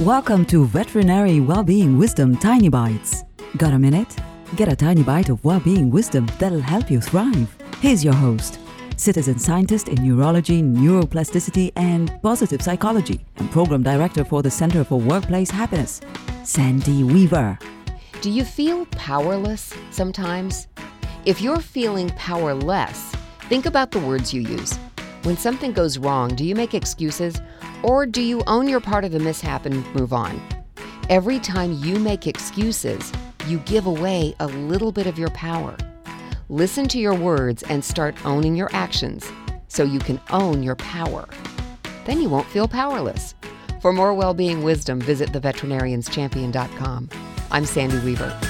Welcome to Veterinary Wellbeing Wisdom Tiny Bites. Got a minute? Get a tiny bite of well-being wisdom that'll help you thrive. Here's your host, citizen scientist in neurology, neuroplasticity, and positive psychology, and program director for the Center for Workplace Happiness, Sandy Weaver. Do you feel powerless sometimes? If you're feeling powerless, think about the words you use. When something goes wrong, do you make excuses or do you own your part of the mishap and move on? Every time you make excuses, you give away a little bit of your power. Listen to your words and start owning your actions so you can own your power. Then you won't feel powerless. For more well-being wisdom, visit theveterinarianschampion.com. I'm Sandy Weaver.